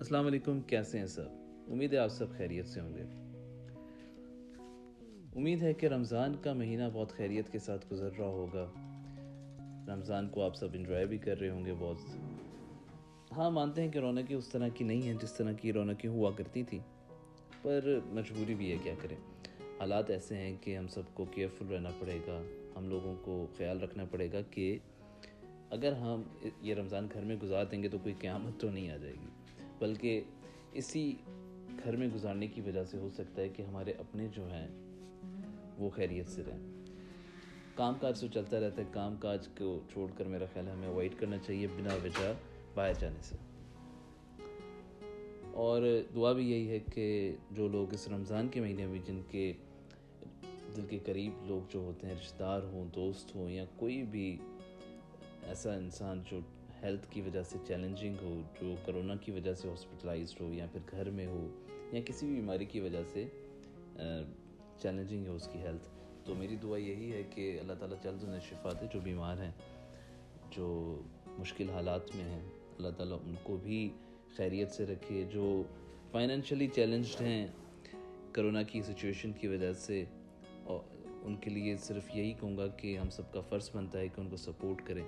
السلام علیکم، کیسے ہیں سب؟ امید ہے آپ سب خیریت سے ہوں گے۔ امید ہے کہ رمضان کا مہینہ بہت خیریت کے ساتھ گزر رہا ہوگا۔ رمضان کو آپ سب انجوائے بھی کر رہے ہوں گے بہت۔ ہاں مانتے ہیں کہ رونقیں اس طرح کی نہیں ہیں جس طرح کی رونقیں ہوا کرتی تھیں۔ پر مجبوری بھی ہے، کیا کریں؟ حالات ایسے ہیں کہ ہم سب کو کیئرفل رہنا پڑے گا۔ ہم لوگوں کو خیال رکھنا پڑے گا کہ اگر ہم یہ رمضان گھر میں گزار دیں گے تو کوئی قیامت تو نہیں آ جائے گی۔ بلکہ اسی گھر میں گزارنے کی وجہ سے ہو سکتا ہے کہ ہمارے اپنے جو ہیں، وہ خیریت سے رہیں۔ کام کاج تو چلتا رہتا ہے، کام کاج کو چھوڑ کر میرا خیال ہے ہمیں اوائڈ کرنا چاہیے بنا وجہ باہر جانے سے۔ اور دعا بھی یہی ہے کہ جو لوگ اس رمضان کے مہینے میں، جن کے دل کے قریب لوگ جو ہوتے ہیں، رشتہ دار ہوں، دوست ہوں، یا کوئی بھی ایسا انسان جو ہیلتھ کی وجہ سے چیلنجنگ ہو، جو کرونا کی وجہ سے ہاسپٹلائزڈ ہو یا پھر گھر میں ہو یا کسی بھی بیماری کی وجہ سے چیلنجنگ ہے اس کی ہیلتھ تو میری دعا یہی ہے کہ اللہ تعالیٰ جلد انہیں شفا دے جو بیمار ہیں، جو مشکل حالات میں ہیں۔ اللہ تعالیٰ ان کو بھی خیریت سے رکھے۔ جو فائنینشلی چیلنجڈ ہیں کرونا کی سچویشن کی وجہ سے، اور ان کے لیے صرف یہی کہوں گا کہ ہم سب کا فرض بنتا ہے کہ ان کو سپورٹ کریں۔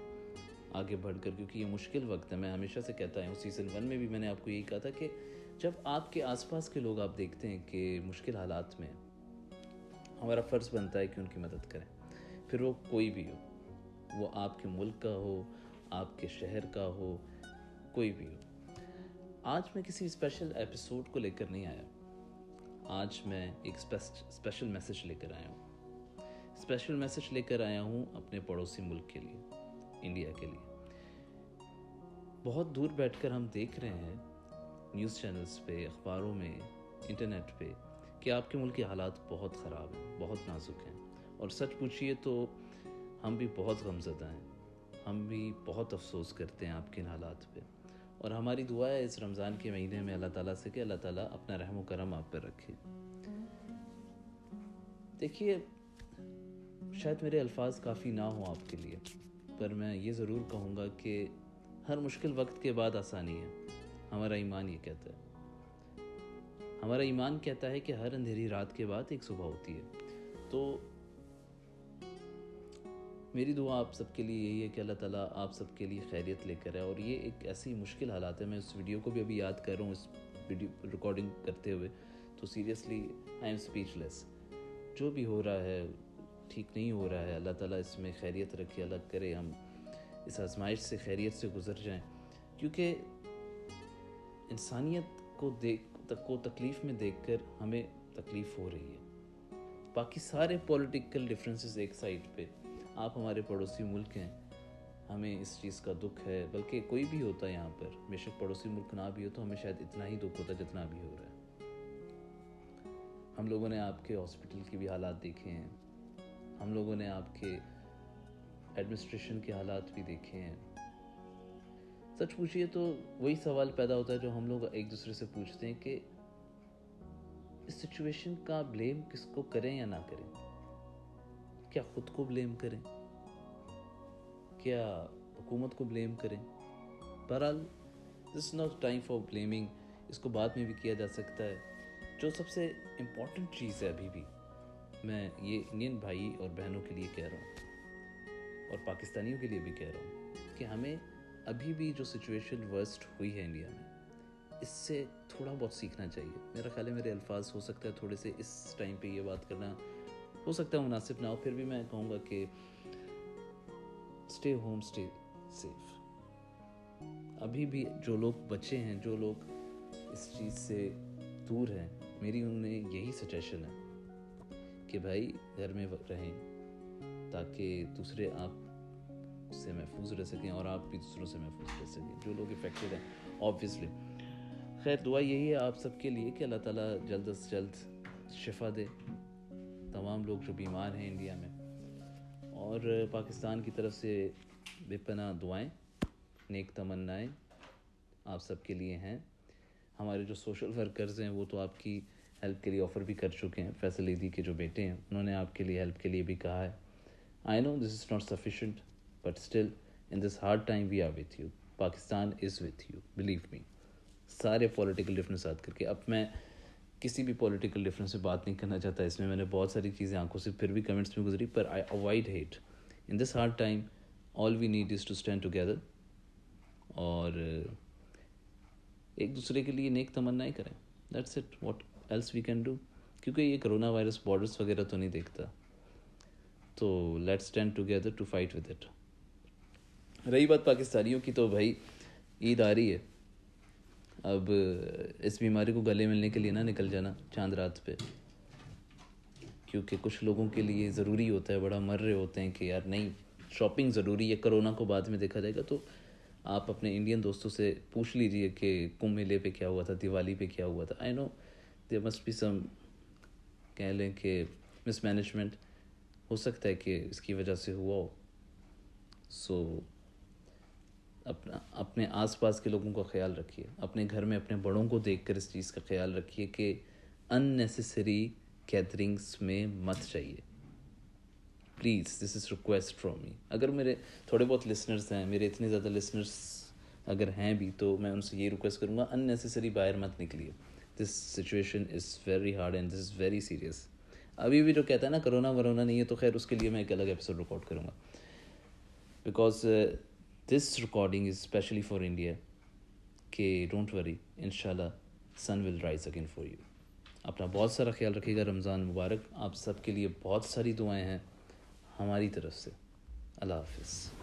آگے بڑھ کر، کیونکہ یہ مشکل وقت ہے، میں ہمیشہ سے کہتا ہوں سیزن ون میں بھی میں نے آپ کو یہی کہا تھا کہ جب آپ کے آس پاس کے لوگ آپ دیکھتے ہیں کہ مشکل حالات میں ہمارا فرض بنتا ہے کہ ان کی مدد کریں، پھر وہ کوئی بھی ہو، وہ آپ کے ملک کا ہو، آپ کے شہر کا ہو، کوئی بھی ہو۔ آج میں کسی اسپیشل ایپیسوڈ کو لے کر نہیں آیا۔ آج میں ایک اسپیشل میسج لے کر آیا ہوں۔ اسپیشل میسج لے کر آیا ہوں اپنے پڑوسی ملک کے لیے۔ انڈیا کے لیے۔ بہت دور بیٹھ کر ہم دیکھ رہے ہیں نیوز چینلز پہ، اخباروں میں، انٹرنیٹ پہ کہ آپ کے ملک کے حالات بہت خراب ہیں، بہت نازک ہیں۔ اور سچ پوچھئے تو ہم بھی بہت غمزدہ ہیں۔ ہم بھی بہت افسوس کرتے ہیں آپ کے ان حالات پہ۔ اور ہماری دعا ہے اس رمضان کے مہینے میں اللہ تعالیٰ سے کہ اللہ تعالیٰ اپنا رحم و کرم آپ پہ رکھے۔ دیکھیے، شاید میرے الفاظ کافی نہ ہوں آپ کے لیے۔ پر میں یہ ضرور کہوں گا کہ ہر مشکل وقت کے بعد آسانی ہے۔ ہمارا ایمان یہ کہتا ہے۔ ہمارا ایمان کہتا ہے کہ ہر اندھیری رات کے بعد ایک صبح ہوتی ہے۔ تو میری دعا آپ سب کے لیے یہی ہے کہ اللہ تعالیٰ آپ سب کے لیے خیریت لے کر ہے اور یہ ایک ایسی مشکل حالات ہے میں اس ویڈیو کو بھی ابھی یاد کر رہا ہوں، اس ویڈیو ریکارڈنگ کرتے ہوئے۔ تو seriously I am speechless جو بھی ہو رہا ہے ٹھیک نہیں ہو رہا ہے۔ اللہ تعالیٰ اس میں خیریت رکھے الگ کرے ہم اس آزمائش سے خیریت سے گزر جائیں۔ کیونکہ انسانیت کو دیکھ، کو تکلیف میں دیکھ کر ہمیں تکلیف ہو رہی ہے۔ باقی سارے پولیٹیکل ڈفرینسز ایک سائڈ پہ۔ آپ ہمارے پڑوسی ملک ہیں، ہمیں اس چیز کا دکھ ہے۔ بلکہ کوئی بھی ہوتا ہے یہاں پر، بے شک پڑوسی ملک نہ بھی ہو تو ہمیں شاید اتنا ہی دکھ ہوتا جتنا بھی ہو رہا ہے۔ ہم لوگوں نے آپ کے ہاسپٹل کی بھی حالات دیکھے ہیں۔ ہم لوگوں نے آپ کے ایڈمنسٹریشن کے حالات بھی دیکھے ہیں۔ سچ پوچھئے تو وہی سوال پیدا ہوتا ہے جو ہم لوگ ایک دوسرے سے پوچھتے ہیں کہ اس سچویشن کا بلیم کس کو کریں یا نہ کریں؟ کیا خود کو بلیم کریں؟ کیا حکومت کو بلیم کریں؟ بہرحال this not time for blaming اس کو بعد میں بھی کیا جا سکتا ہے۔ جو سب سے امپورٹنٹ چیز ہے ابھی بھی میں یہ انڈین بھائی اور بہنوں کے لیے کہہ رہا ہوں اور پاکستانیوں کے لیے بھی کہہ رہا ہوں کہ ہمیں ابھی بھی جو سچویشن ورسٹ ہوئی ہے انڈیا میں، اس سے تھوڑا بہت سیکھنا چاہیے۔ میرا خیال ہے میرے الفاظ ہو سکتا ہے تھوڑے سے اس ٹائم پہ یہ بات کرنا ہو سکتا ہے مناسب نہ ہو، پھر بھی میں کہوں گا کہ اسٹے ہوم اسٹے سیف ابھی بھی جو لوگ بچے ہیں، جو لوگ اس چیز سے دور ہیں، میری انہیں یہی سجیشن ہے۔ کہ بھائی گھر میں رہیں تاکہ دوسرے آپ سے محفوظ رہ سکیں اور آپ بھی دوسروں سے محفوظ رہ سکیں۔ جو لوگ افیکٹڈ ہیں آبویسلی خیر، دعا یہی ہے آپ سب کے لیے کہ اللہ تعالیٰ جلد از جلد شفا دے۔ تمام لوگ جو بیمار ہیں انڈیا میں۔ اور پاکستان کی طرف سے بے پناہ دعائیں، نیک تمنائیں آپ سب کے لیے ہیں۔ ہمارے جو سوشل ورکرز ہیں، وہ تو آپ کی ہیلپ کے لیے آفر بھی کر چکے ہیں فیصل عیدی کے جو بیٹے ہیں، انہوں نے آپ کے لیے ہیلپ کے لیے بھی کہا ہے۔ I know this is not sufficient but still in this hard time we are with you Pakistan is with you believe me سارے پولیٹیکل ڈفرینس یاد کر کے۔ اب میں کسی بھی پولیٹیکل ڈفرینس سے بات نہیں کرنا چاہتا، اس میں میں نے بہت ساری چیزیں آنکھوں سے پھر بھی کمنٹس میں گزری پر I avoid hate in this hard time all we need is to stand together اور ایک دوسرے کے لیے نیک تمنائیں کریں۔ That's it what else we can do کیونکہ یہ کرونا وائرس بارڈرس وغیرہ تو نہیں دیکھتا۔ تو let stand together to fight with it رہی بات پاکستانیوں کی تو بھائی عید آ رہی ہے۔ اب اس بیماری کو گلے ملنے کے لیے نہ نکل جانا چاند رات پہ۔ کیونکہ کچھ لوگوں کے لیے ضروری ہوتا ہے، بڑا مر رہے ہوتے ہیں کہ یار نہیں شاپنگ ضروری ہے، کرونا کو بعد میں دیکھا جائے گا۔ تو آپ اپنے انڈین دوستوں سے پوچھ لیجیے کہ کم میلے پہ کیا ہوا تھا، دیوالی پہ کیا ہوا تھا۔ آئی نو دیر مسٹ بی سم کہہ لیں کہ مس مینجمنٹ ہو سکتا ہے کہ اس کی وجہ سے ہوا ہو۔ سو اپنا، اپنے آس پاس کے لوگوں کا خیال رکھیے۔ اپنے گھر میں اپنے بڑوں کو دیکھ کر اس چیز کا خیال رکھیے کہ ان نیسسری گیدرنگس میں مت چاہیے please this is request from me اگر میرے تھوڑے بہت لسنرس ہیں، میرے اتنے زیادہ لسنرس اگر ہیں بھی تو میں ان سے یہ ریکویسٹ کروں گا ان نیسسری باہر مت نکلیے۔ This situation is very hard and this is very serious ابھی بھی جو کہتا ہے نا، کرونا ورونا نہیں ہے تو خیر اس کے لیے میں ایک الگ ایپیسوڈ ریکارڈ کروں گا۔ Because this recording is specially for India کہ ڈونٹ وری ان شاء اللہ sun will rise again for you اپنا بہت سارا خیال رکھے گا، رمضان مبارک۔ آپ سب کے لیے بہت ساری دعائیں ہیں ہماری طرف سے۔ اللہ حافظ۔